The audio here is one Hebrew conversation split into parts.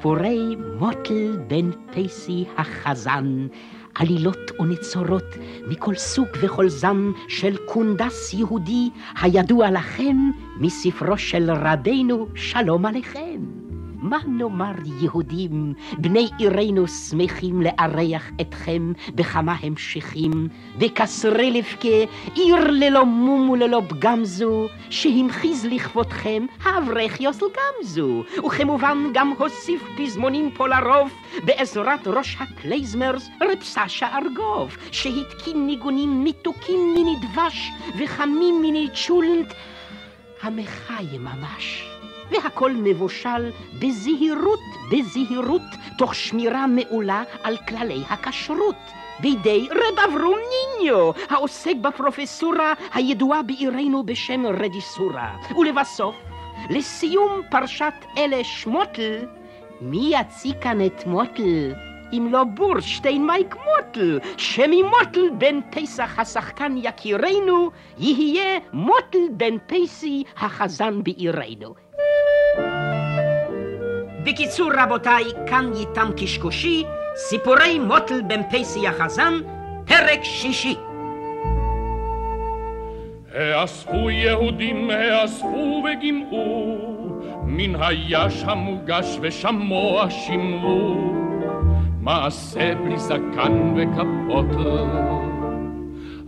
סיפורי מוטל בן פייסי החזן, עלילות ונצורות מכל סוג וכל זן של קונדס יהודי הידוע לכם מספרו של רבנו שלום עליכם. מה נאמר יהודים, בני עירנו שמחים לארח אתכם בכמה המשכים, בקסרי לבכה, עיר ללא מום וללא פגם זו, שהמחיז לכבודכם האברך יוסל גמזו, וכמובן גם הוסיף פזמונים פה לרוב, בעזרת ראש הקלייזמרס רב סשה ארגוב, שהתקין ניגונים מתוקים מיני דבש וחמים מיני צ'ולנט, א מחייה ממש. והכל מבושל בזהירות, בזהירות, תוך שמירה מעולה על כללי הכשרות. בידי רב אברום ניניו, העוסק בפרופסיה הידועה בעירנו בשם רז'יסורה. ולבסוף, לסיום פרשת אלה שמוטל, מי יציג כאן את מוטל? אם לא בורשטיין מייק מוטל, שממוטל בן פסח השחקן יקירנו, יהיה מוטל בן פסי החזן בעירנו. בקיצור רבותיי, כאן איתם קשקושי, סיפורי מוטל בן פייסי החזן, פרק שישי. האספו יהודים, האספו וגימאו, מן היש המוגש ושמוע שמרו, מעשה בלי זקן וכפות,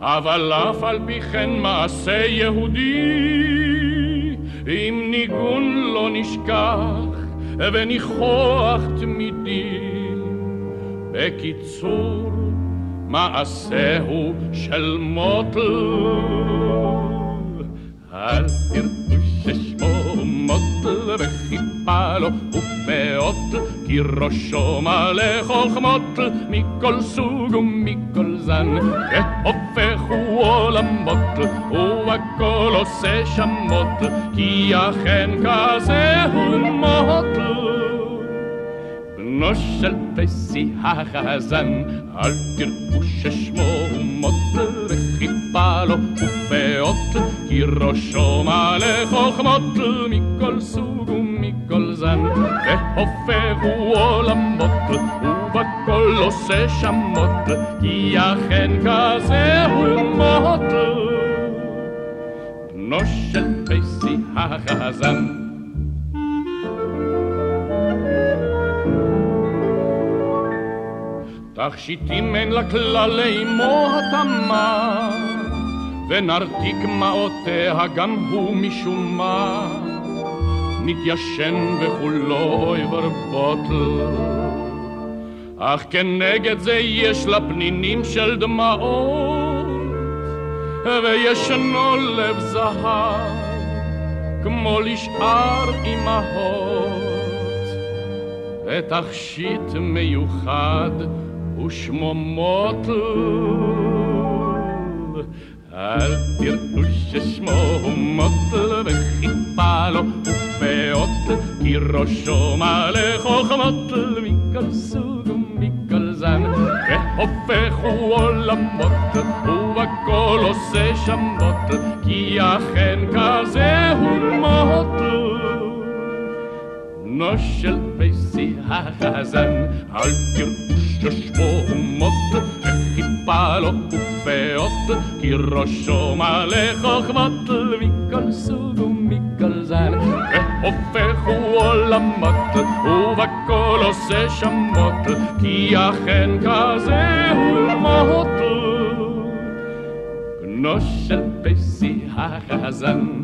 אבל אף על פי כן מעשה יהודי, עם ניגון לא נשכח וניחוח תמידי. בקיצור, מעשהו של מוטל. אל תראו ששמו מוטל וחיפה לו ופאות, כי ראשו מלא חוכמות מכל סוג ומכל זן, והופכו עולמות והכל עושה שמות, כי אכן כזה הוא מוטל. בנו של פסי החזן, אל תראו ששמו מוטל וחיפה לו ופאות, כי ראשו מלא חוכמות מכל סוג ומכל זן, והופכו עולמות ובכל עושה שמות, כי אכן כזה הוא מוטל. בנו של פסי החזן תכשיטים אין לה כללי מוהתמה, ונרתיק מעותיה גם הוא משום מה, מתיישן וכולו אויבר בוטל. אך כנגד זה יש לה פנינים של דמעות, וישנו לב זהב, כמו לשאר אמהות. ותכשיט מיוחד ושמו מוטל. אל תראו ששמו מוטל וחיפה לו ופאות, כי ראשו מלא חוכמות מכל סוג ומכל זן, והופכו עולמות ובכל עושה שמות, כי אכן כזה הוא מוטל. בנו של פייסי החזן, אל תראו ששמו מוט, וחיפה לו ופאות, כי ראשו מלא חוכמות מכל סוג והופכו עולמות, ובכל עושה שמות, כי אכן כזה הוא מוט. בנו של פייסי החזן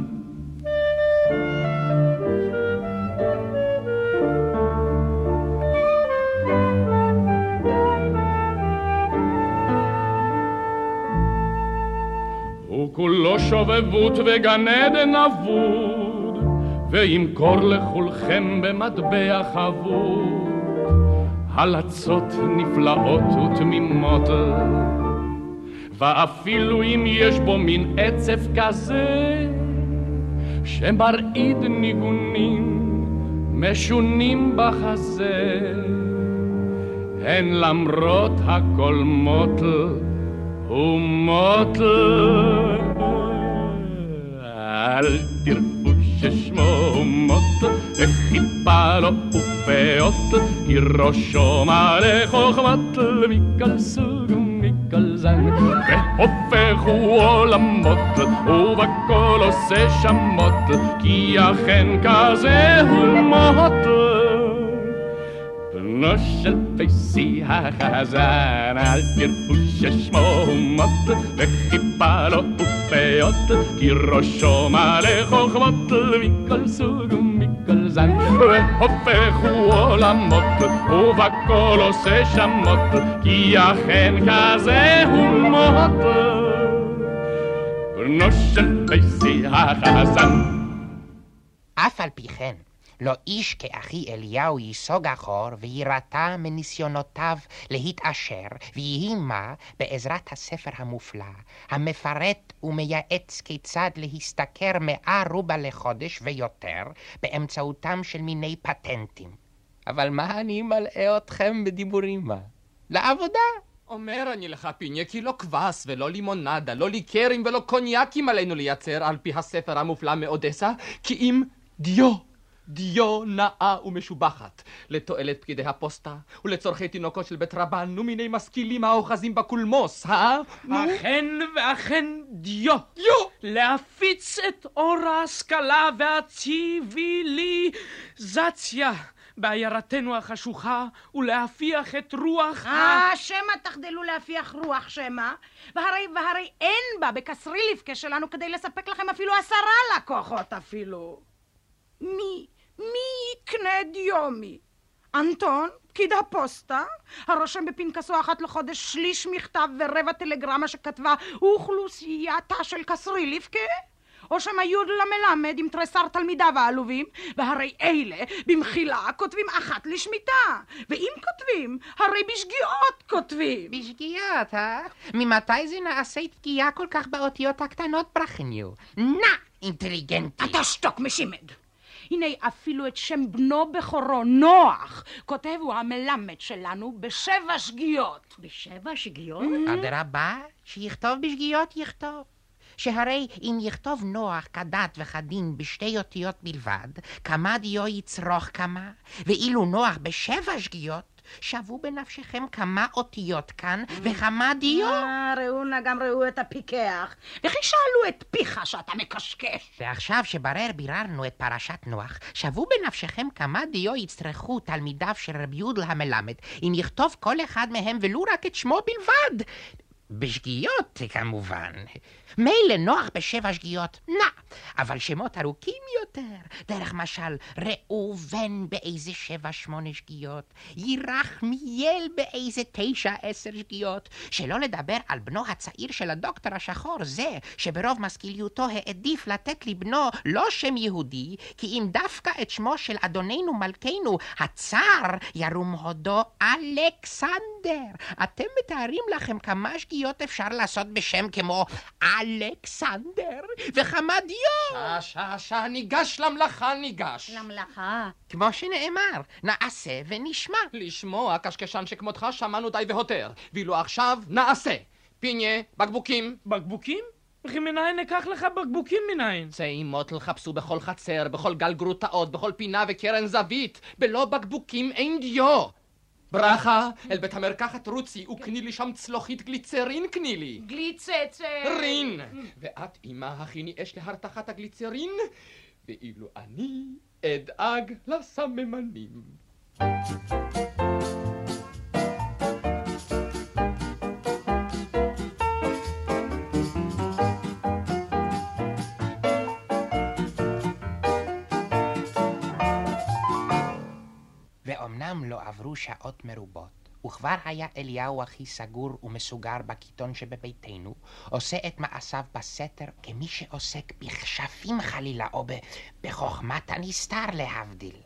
כולו שובבות וגן עדן אבוד, וימכור לכולכם במטבע חבוד. הלצות נפלאות ותמימות, ואפילו אם יש בו מין עצב כזה, שמרעיד ניגונים משונים בחזה, הן למרות הכל מוטל ומוטל. אל תראו ששמו מוטל, וחיפה לו ופאות, כי ראשו מלא חוכמת מכל סוג ומכל זן. והופך הוא עולמות, ובכל עושה שמות, כי אכן כזה הוא מוטל. בנו של פייסי החזן, אל תראו ששמו מוט, וחיפה לו ופאות, כי ראשו מלא חוכמות מכל סוג ומכל זן, והופך הוא עולמות, ובכל עושה שמות, כי אכן כזה הוא מוט. בנו של פייסי החזן. אף על פי כן, לא איש כאחי אליהו ייסוג אחור ויירתע מניסיונותיו להתעשר, ויהי מה בעזרת הספר המופלא, המפרט ומייעץ כיצד להשתכר מאה רובה לחודש ויותר, באמצעותם של מיני פטנטים. אבל מה אני מלאה אתכם בדיבורימה? לעבודה! אומר אני לך, פיניה, כי לא קבס ולא לימונדה, לא ליקרים ולא קוניאקים עלינו לייצר על פי הספר המופלא מאודסה, כי אם דיו. דיו נאה ומשובחת, לתועלת פקידי הפוסטה, ולצורכי תינוקות של בית רבן, ומיני משכילים האוחזים בקולמוס, אה? אכן ואכן דיו. דיו! להפיץ את אור ההשכלה והציוויליזציה בעיירתנו החשוכה, ולהפיח את רוח ה... אה, שמא תחדלו להפיח רוח שמא, והרי, והרי אין בה בקסריליפקה שלנו כדי לספק לכם אפילו עשרה לקוחות אפילו. מי, מי יקנה דיומי? אנטון, פקיד הפוסטה, הרושם בפנקסו אחת לחודש שליש מכתב ורבע טלגרמה שכתבה אוכלוסייתה של קסריליפקה? או שמא יהודה מלמד עם תריסר תלמידיו העלובים, והרי אלה במחילה כותבים אחת לשמיטה, ואם כותבים, הרי בשגיאות כותבים. בשגיאות, אה? ממתי זה נעשית פגיעה כל כך באותיות הקטנות, ברכניו? נא, אינטליגנטי. אתה שתוק משימד. הנה אפילו את שם בנו בכורו, נוח, כותב הוא המלמד שלנו בשבע שגיאות. בשבע שגיאות? אדרבה, שיכתוב בשגיאות יכתוב. שהרי אם יכתוב נוח כדת וכדין בשתי אותיות בלבד, כמה דיו יצרוך כמה, ואילו נוח בשבע שגיאות, שוו בנפשכם כמה אותיות כאן וכמה דיו. אה, ראו נא גם ראו את הפיקח, וכי שאלו את פיך שאתה מקשקש. ועכשיו שברר ביררנו את פרשת נוח, שוו בנפשכם כמה דיו יצרכו תלמידיו של רבי יהודל המלמד, אם יכתוב כל אחד מהם ולו רק את שמו בלבד. בשגיאות, כמובן. מילא נוח בשבע שגיאות, נע, אבל שמות ארוכים יותר, דרך משל ראובן באיזה שבע שמונה שגיאות, ירחמיאל באיזה תשע עשר שגיאות, שלא לדבר על בנו הצעיר של הדוקטור השחור, זה שברוב משכיליותו העדיף לתת לבנו לא שם יהודי, כי אם דווקא את שמו של אדוננו מלכנו, הצר ירום הודו אלכסנדר. אתם מתארים לכם כמה שגיאות אפשר לעשות בשם כמו אלכסנדר וכמה דיו. שעה, שעה, שעה, ניגש למלאכה, ניגש. למלאכה. כמו שנאמר, נעשה ונשמע. לשמוע קשקשן שכמותך שמענו די והותר, ואילו עכשיו נעשה. פיניה, בקבוקים. בקבוקים? וכי מנין ניקח לך בקבוקים מנין? צא עם מוטל חפשו בכל חצר, בכל גל גרוטאות, בכל פינה וקרן זווית. בלא בקבוקים אין דיו. ברכה, אל בית המרקחת רוצי, וקני לי שם צלוחית גליצרין קני לי. גליצצר. רין! ואת, אמא, הכיני אש להרתחת הגליצרין, ואילו אני אדאג לסממנים. ואומנם לא עברו שעות מרובות, וכבר היה אליהו אחי סגור ומסוגר בקיטון שבביתנו, עושה את מעשיו בסתר כמי שעוסק בכשפים חלילה, או ב- בחוכמת הנסתר להבדיל.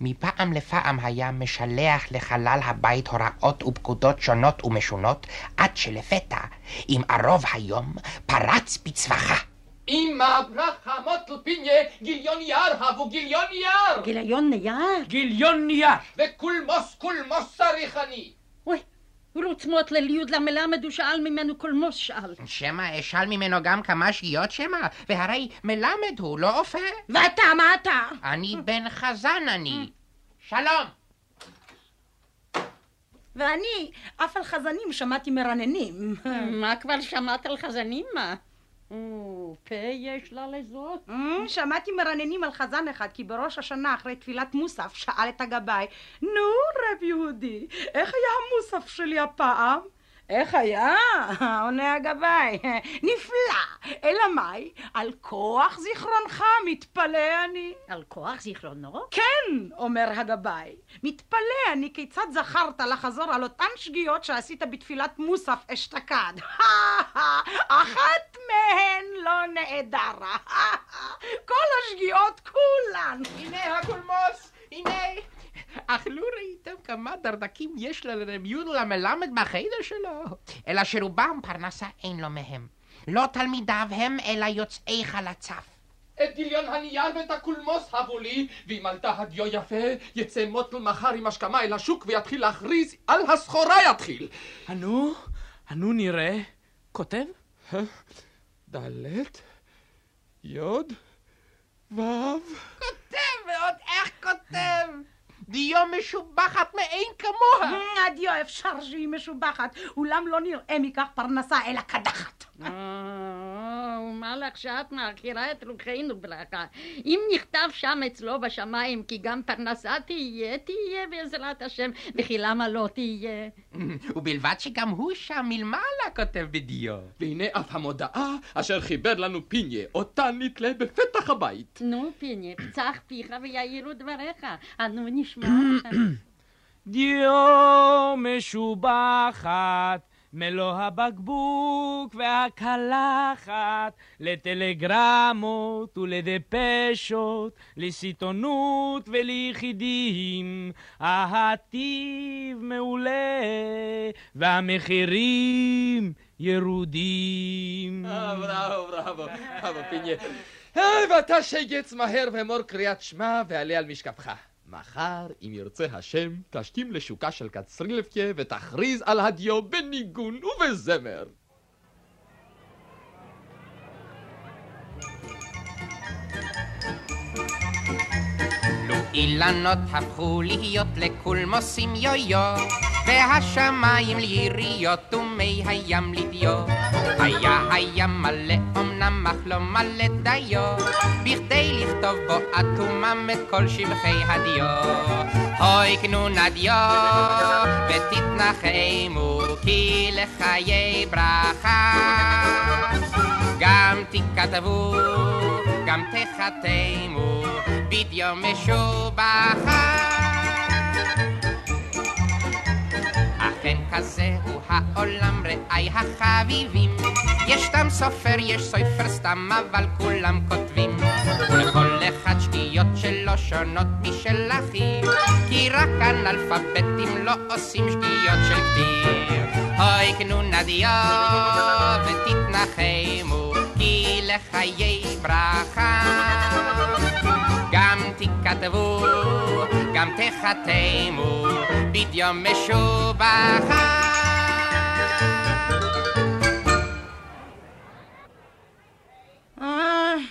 מפעם לפעם היה משלח לחלל הבית הוראות ופקודות שונות ומשונות, עד שלפתע, עם ערוב היום, פרץ בצווחה. אמא ברכה מוטל פיניה, גיליון יער הבו גיליון יער! גיליון נייר? גיליון נייר! וקולמוס קולמוס צריך אני! אוי, הוא לא צמות לליוד למלמד, הוא שאל ממנו קולמוס שאל. שמא אשאל ממנו גם כמה שגיאות שמא, והרי מלמד הוא, לא אופה. ואתה, מה אתה? אני בן חזן אני. שלום. ואני, אף על חזנים שמעתי מרננים. מה כבר שמעת על חזנים מה? פה יש לה לזאת. שמעתי מרננים על חזן אחד, כי בראש השנה אחרי תפילת מוסף שאל את הגבאי, נו, רב יהודי, איך היה המוסף שלי הפעם? איך היה? עונה הגבאי, נפלא, אלא מאי, על כוח זיכרונך מתפלא אני. על כוח זיכרונו? כן, אומר הגבאי, מתפלא אני כיצד זכרת לחזור על אותן שגיאות שעשית בתפילת מוסף אשתקד. אחת מהן לא נעדרה. כל השגיאות כולן. הנה הקולמוס, הנה. אך לו ראיתם כמה דרדקים יש לרב יהודה המלמד בחדר שלו, אלא שרובם פרנסה אין לו מהם. לא תלמידיו הם, אלא יוצאי חלציו. את גיליון הנייר ואת הקולמוס הבו לי, ואם עלתה הדיו יפה, יצא מוטל מחר עם השכמה אל השוק ויתחיל להכריז על הסחורה יתחיל. הנו, הנו נראה. כותב? דלת, יוד, וו. כותב, ועוד איך כותב! דיו משובחת מאין כמוה! הדיו אפשר שהיא משובחת, אולם לא נראה מכך פרנסה אלא קדחת. אה, ומה לך שאת מכירה את רוחנו ברכה? אם נכתב שם אצלו בשמיים כי גם פרנסה תהיה, תהיה בעזרת השם, וכי למה לא תהיה? ובלבד שגם הוא שם מלמעלה כותב בדיו. והנה אף המודעה אשר חיבר לנו פיניה, אותה נתלה בפתח הבית. נו, פיני, פצח פיך ויעירו דבריך. אנו נשמע. דיו משובחת, מלוא הבקבוק והקלחת, לטלגרמות ולדפשות, לסיטונות וליחידים, ההטיב מעולה, והמחירים ירודים. אה, בראבו, בראבו, בראבו, פיניה. ואתה שגץ מהר ואמור קריאת שמע ועלה על משכבך. מחר, אם ירצה השם, תשכים לשוקה של קצרילבקה ותכריז על הדיו בניגון ובזמר. אילנות הפכו להיות לקולמוסים יו-יו, והשמיים ליריות ומי הים לדיו. היה הים מלא אמנם אך לא מלא דיו, בכדי לכתוב בו אטומם את כל שבחי הדיו. אוי קנונה דיו, ותתנחמו, כי לחיי ברכה. גם תכתבו, גם תחתמו, בדיו משובחה. אכן כזה הוא העולם רעי החביבים. יש סתם סופר, יש סופר סתם, אבל כולם כותבים. ולכל אחד שגיאות שלו שונות משל אחיו, כי רק אנאלפביתים לא עושים שגיאות של כתיב. אוי קנונה דיו ותתנחמו, כי לחיי ברכה. גם תכתבו, גם תחתמו, בדיו משובחה.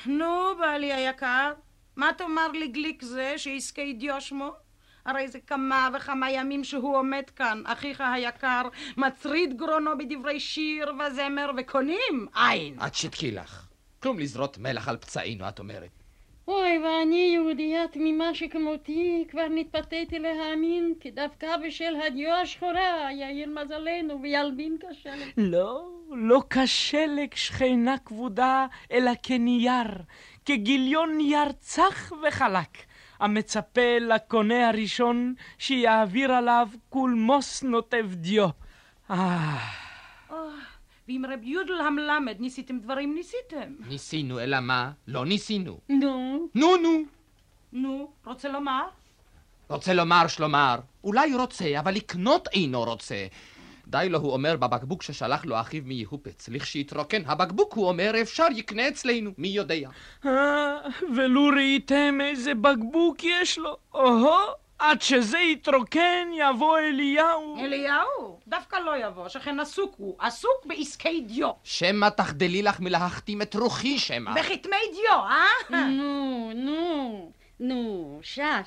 נו, בעלי היקר, מה תאמר לגליק זה שיזכה דיו שמו? הרי זה כמה וכמה ימים שהוא עומד כאן, אחיך היקר, מצריד גרונו בדברי שיר וזמר, וקונים אין. את שתקי לך. כלום לזרות מלח על פצעינו, את אומרת. אוי, ואני יהודייה תמימה שכמותי, כבר נתפתיתי להאמין, כי דווקא בשל הדיו השחורה יאיר מזלנו וילבין כשלג. לא, לא כשלג שכנה כבודה, אלא כנייר, כגיליון נייר צח וחלק, המצפה לקונה הראשון שיעביר עליו קולמוס נוטב דיו. אה... ועם רב יודל המלמד ניסיתם דברים ניסיתם. ניסינו, אלא מה? לא ניסינו. נו, נו, נו. נו, רוצה לומר? רוצה לומר, שלומר, אולי רוצה, אבל לקנות אינו רוצה. די לו, הוא אומר, בבקבוק ששלח לו אחיו מיהופץ. לכשיתרוקן הבקבוק, הוא אומר, אפשר יקנה אצלנו, מי יודע. אה, ולו ראיתם איזה בקבוק יש לו, או-הו, עד שזה יתרוקן יבוא אליהו. אליהו? דווקא לא יבוא, שכן עסוק הוא. עסוק בעסקי דיו. שמא תחדלי לך מלהחתים את רוחי שמא. בכתמי דיו, אה? נו, נו, נו, שעה.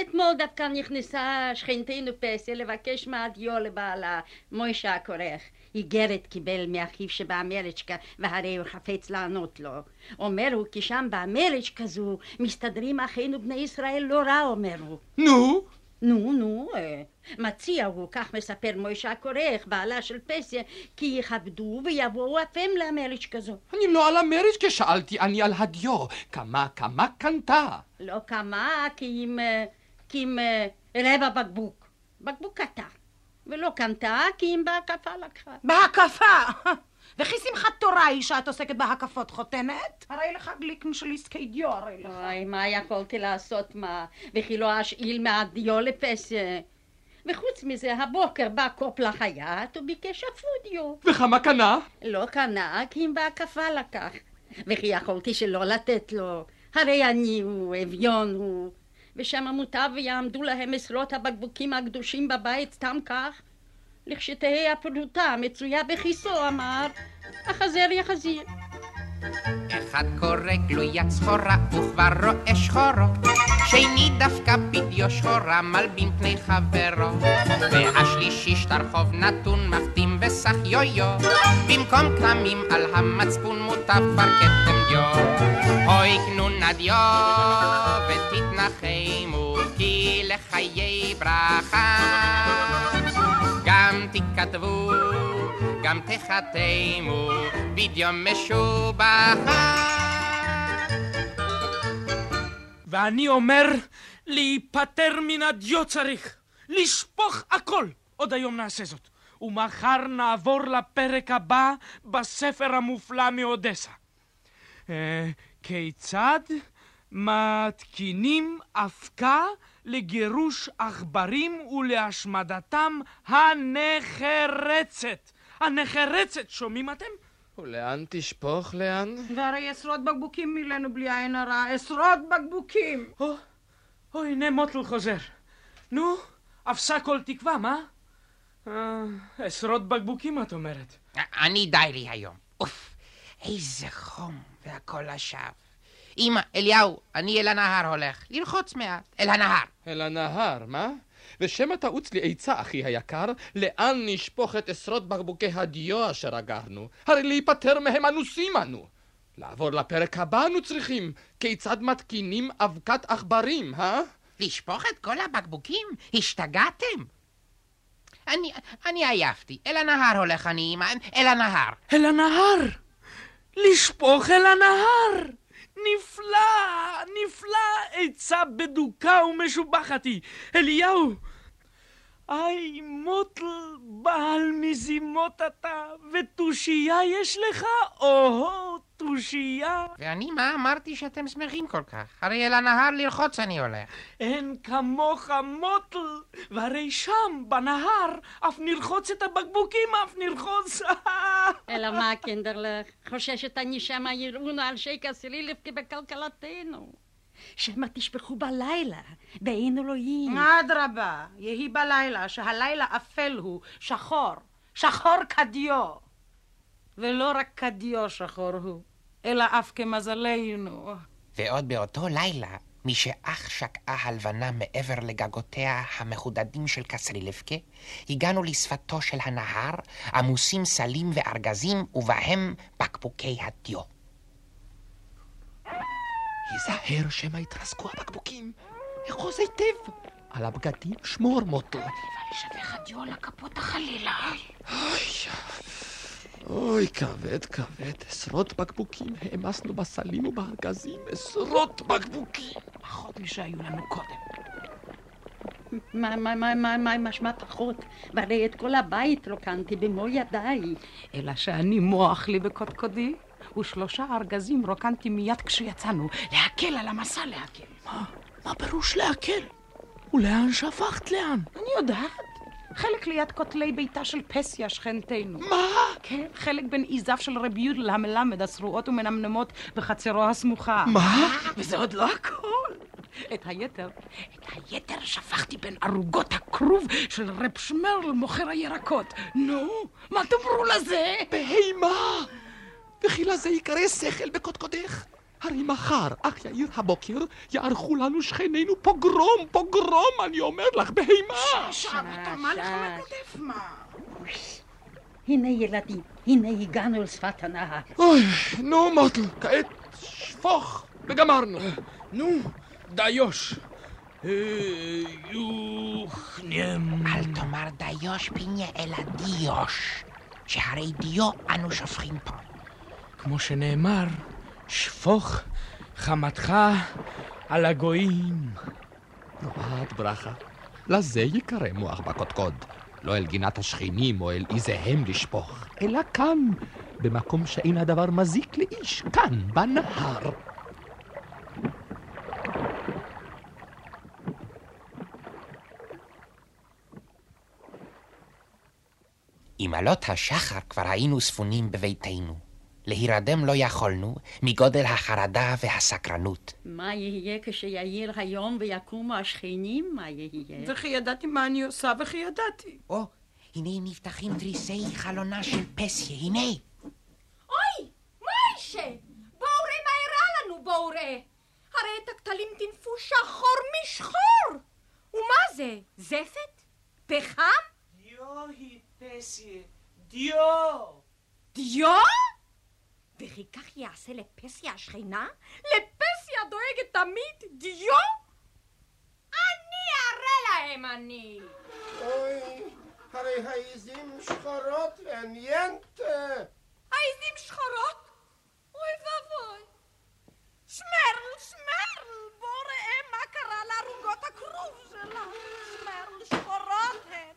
אתמול דווקא נכנסה שכנתנו פסיה לבקש מהדיו לבעלה, מוישה הכורך. איגרת קיבל מאחיו שבאמריקה, והרי הוא חפץ לענות לו. אומר הוא, כי שם באמריקה זו מסתדרים אחינו בני ישראל לא רע, אומר הוא. נו? נו, נו, אה, מציע הוא, כך מספר מוישה הכורך, בעלה של פסיה, כי יכבדו ויבואו אף הם לאמריקה זו. אני לא על אמריקה שאלתי, אני על הדיו. כמה, כמה קנתה? לא כמה, כי אם... אה, כי אם אה, רבע בקבוק. בקבוק קטן. ולא קנתה, כי אם בהקפה לקחה. בהקפה! וכי שמחת תורה היא שאת עוסקת בהקפות חותנת? הרי לך גליקן של עסקי דיו, הרי לך. אוי, מה יכולתי לעשות מה? וכי לא אשאיל מהדיו לפסיה. וחוץ מזה, הבוקר בא קופ לחייט וביקש אף דיו. וכמה קנה? לא קנה, כי אם בהקפה לקח. וכי יכולתי שלא לתת לו. הרי אני הוא, אביון הוא. ושם מוטב ויעמדו להם עשרות הבקבוקים הקדושים בבית סתם כך? לכשתהא הפרוטה המצויה בכיסו, אמר, החזר יחזיר. אחד קורא גלוית סחורה וכבר רואה שחורו שני דווקא בדיו שחורה מלבין פני חברו והשלישי שטר חוב נתון מחתים וסח יו-יו במקום כרמים על המצפון מוטב כבר כתם דיו אוי קנו נדיו ותתנחמו כי לחיי ברכה גם תכתבו גם תחתמו בדיו משובחה ואני אומר, להיפטר מן הדיו צריך, לשפוך הכל. עוד היום נעשה זאת. ומחר נעבור לפרק הבא בספר המופלא מאודסה. אה, כיצד מתקינים אבקה לגירוש עכברים ולהשמדתם הנחרצת. הנחרצת, שומעים אתם? ולאן תשפוך, לאן? והרי עשרות בקבוקים מילאנו בלי עין הרע, עשרות בקבוקים! או, או, הנה מוטל חוזר. נו, אפסה כל תקווה, מה? אה, עשרות בקבוקים, את אומרת. אני די לי היום. אוף, איזה חום, והכל לשווא. אמא, אליהו, אני אל הנהר הולך, ללחוץ מעט, אל הנהר. אל הנהר, מה? ושמא תעוץ לי עצה, אחי היקר, לאן נשפוך את עשרות בקבוקי הדיו אשר אגרנו? הרי להיפטר מהם אנוסים אנו. לעבור לפרק הבא אנו צריכים, כיצד מתקינים אבקת עכברים, אה? לשפוך את כל הבקבוקים? השתגעתם? אני, אני עייפתי. אל הנהר הולך אני, אמא, אל הנהר. אל הנהר! לשפוך אל הנהר! נפלא, נפלא, עצה בדוקה ומשובחת היא. אליהו, היי, מוטל, בעל מזימות אתה, ותושייה יש לך? או-הו, תושייה. ואני מה אמרתי שאתם שמחים כל כך? הרי אל הנהר לרחוץ אני הולך. אין כמוך מוטל, והרי שם, בנהר, אף נרחוץ את הבקבוקים, אף נרחוץ... אלא מה, קינדרלך? חוששת אני שמא יראונו על שייקה סלילף כבכלכלתנו. שמא תשפכו בלילה, בעין אלוהים. אדרבה, יהי בלילה, שהלילה אפל הוא, שחור, שחור כדיו. ולא רק כדיו שחור הוא, אלא אף כמזלנו. ועוד באותו לילה, משאך שקעה הלבנה מעבר לגגותיה המחודדים של קסרילבקה, הגענו לשפתו של הנהר, עמוסים סלים וארגזים, ובהם בקבוקי הדיו. היזהר שמא יתרסקו הבקבוקים. אחוז היטב. על הבגדים שמור מוטו. ולשווך הדיו על הכפות החלילה. אוי, כבד, כבד. עשרות בקבוקים העמסנו בסלים ובארגזים. עשרות בקבוקים. פחות משהיו לנו קודם. מה, מה, מה, מה, מה, משמע פחות? והרי את כל הבית רוקנתי במו ידיי. אלא שאני מוח לי בקודקודי, ושלושה ארגזים רוקנתי מיד כשיצאנו, להקל על המסע להקל. מה, מה פירוש להקל? ולאן שפכת לאן? אני יודעת. חלק ליד כותלי ביתה של פסיה, שכנתנו. מה? כן, חלק בין עיזיו של רבי יודל המלמד, השרועות ומנמנמות בחצרו הסמוכה. מה? וזה עוד לא הכל. את היתר, את היתר שפכתי בין ערוגות הכרוב של רב שמרל, מוכר הירקות. נו, מה תאמרו לזה? בהימה! וכי לזה יקרא שכל בקודקודך? הרי מחר, אך יאיר הבוקר, יערכו לנו שכנינו פוגרום, פוגרום, אני אומר לך, בהימה! שעה, מה לך מגודף, מה? הנה ילדים, הנה הגענו אל שפת הנהר. אוי, נו מוטל, כעת שפוך, וגמרנו. נו, דיוש. יוחנם. אל תאמר דיוש פיניה, אלא דיוש. שהרי דיו אנו שופכים פה. כמו שנאמר, שפוך חמתך על הגויים. נועד ברכה, לזה יקרא מוח בקודקוד. לא אל גינת השכנים או אל עיזיהם לשפוך, אלא כאן, במקום שאין הדבר מזיק לאיש, כאן, בנהר. עם עלות השחר כבר היינו ספונים בביתנו. להירדם לא יכולנו מגודל החרדה והסקרנות. מה יהיה כשיעיר היום ויקומו השכנים? מה יהיה? וכי ידעתי מה אני עושה, וכי ידעתי. או, הנה נפתחים תריסי חלונה של פסיה, הנה. אוי, מוישה! בואו מהרה לנו, בואו הרי את הכתלים טינפו שחור משחור! ומה זה, זפת? פחם? דיו היא פסיה, דיו! דיו? וכי כך יעשה לפסיה השכנה? לפסיה דואגת תמיד דיו? אני אראה להם אני! אוי, הרי העיזים שחורות ועניינת. העיזים שחורות? אוי ואבוי. שמרל, שמרל, בוא ראה מה קרה לערוגות הכרוב שלה. שמרל, שחורות הן,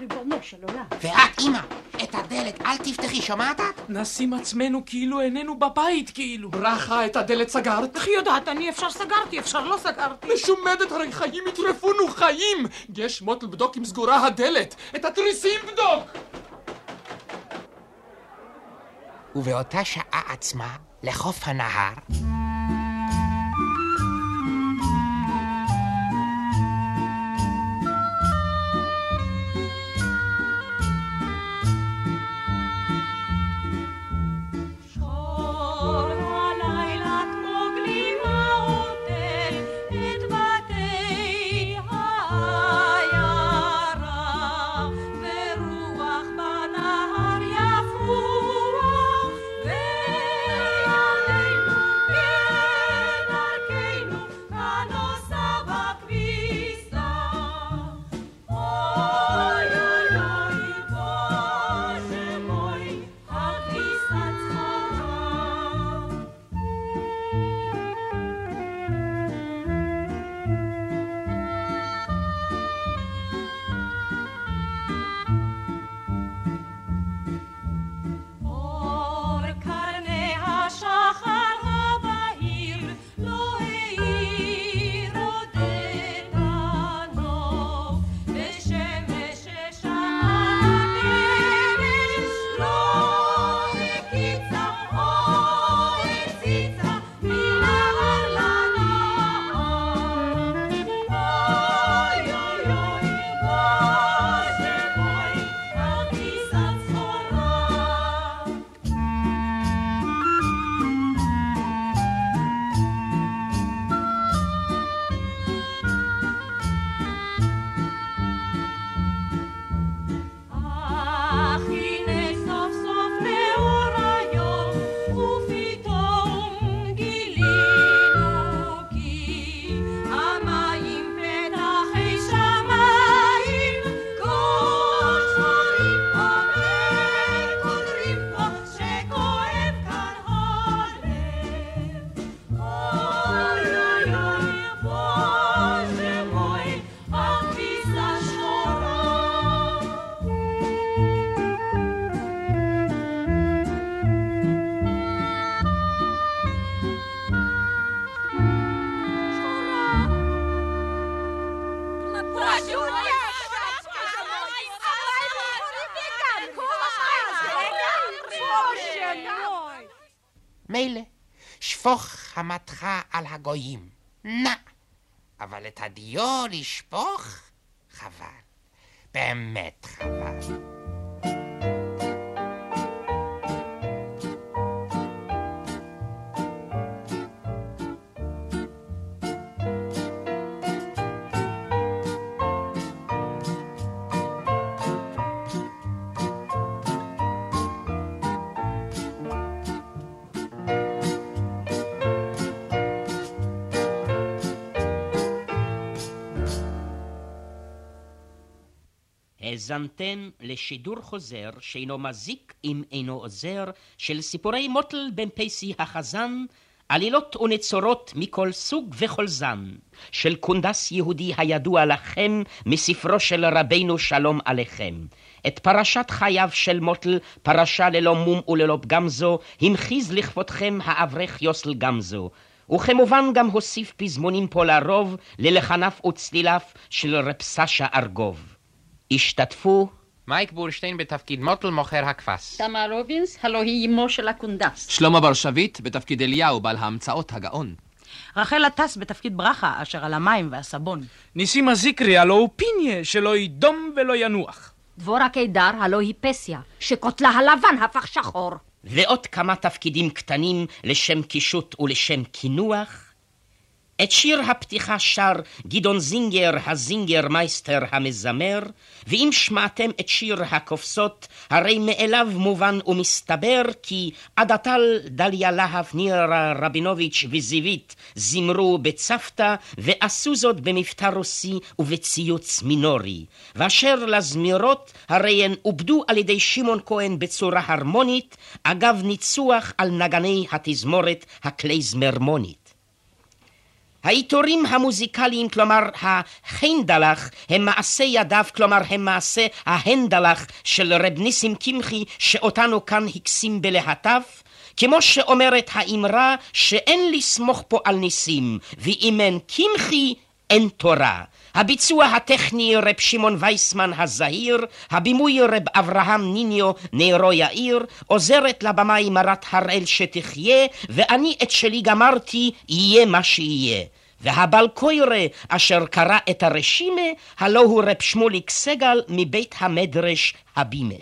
ריבונו של עולם. ואת, אמא, את הדלת אל תפתחי, שומעת את? נשים עצמנו כאילו איננו בבית, כאילו. ברכה, את הדלת סגרת? וכי יודעת אני, אפשר סגרתי, אפשר לא סגרתי. משומדת, הרי חיים יטרפונו, חיים! גש מוטל בדוק אם סגורה הדלת! את התריסים בדוק! ובאותה שעה עצמה, לחוף הנהר, על הגויים. נא. אבל את הדיו לשפוך? חבל. באמת חבל. האזנתם לשידור חוזר שאינו מזיק אם אינו עוזר של סיפורי מוטל בן פייסי החזן עלילות ונצורות מכל סוג וכל זן של קונדס יהודי הידוע לכם מספרו של רבנו שלום עליכם. את פרשת חייו של מוטל, פרשה ללא מום וללא פגם זו, המחיז לכבודכם האברך יוסל גמזו. וכמובן גם הוסיף פזמונים פה לרוב, ללחניו וצליליו של רב סשה ארגוב. השתתפו מייק בורשטיין בתפקיד מוטל מוכר הכבש. תמר רובינס, הלא היא אמו של הקונדס. שלמה בר שביט בתפקיד אליהו, בעל ההמצאות הגאון. רחל הטס בתפקיד ברכה, אשר על המים והסבון. ניסים הזיקרי, הלא הוא פיניה, שלא יידום ולא ינוח. דבורה קידר, הלא היא פסיה, שקוטלה הלבן הפך שחור. ועוד כמה תפקידים קטנים לשם קישוט ולשם קינוח. את שיר הפתיחה שר גדעון זינגר, הזינגר מייסטר המזמר, ואם שמעתם את שיר הקופסות, הרי מאליו מובן ומסתבר כי עדתל דליה להב, נירה רבינוביץ' וזיווית זימרו בצוותא, ועשו זאת במבטא רוסי ובציוץ מינורי. ואשר לזמירות, הרי הן עובדו על ידי שמעון כהן בצורה הרמונית, אגב ניצוח על נגני התזמורת הקלייזמרמונית. העיטורים המוזיקליים, כלומר החינדלח, הם מעשה ידיו, כלומר הם מעשה ההנדלח של רב ניסים קמחי, שאותנו כאן הקסים בלהטיו, כמו שאומרת האמרה שאין לסמוך פה על ניסים, ואם אין קמחי, אין תורה. הביצוע הטכני רב שמעון וייסמן הזהיר, הבימוי רב אברהם ניניו נרו יאיר, עוזרת לבמאי מרת הראל שתחיה, ואני את שלי גמרתי, יהיה מה שיהיה. והבל קוירה אשר קרא את הרשימה, הלא הוא רב שמוליק סגל מבית המדרש הבימה.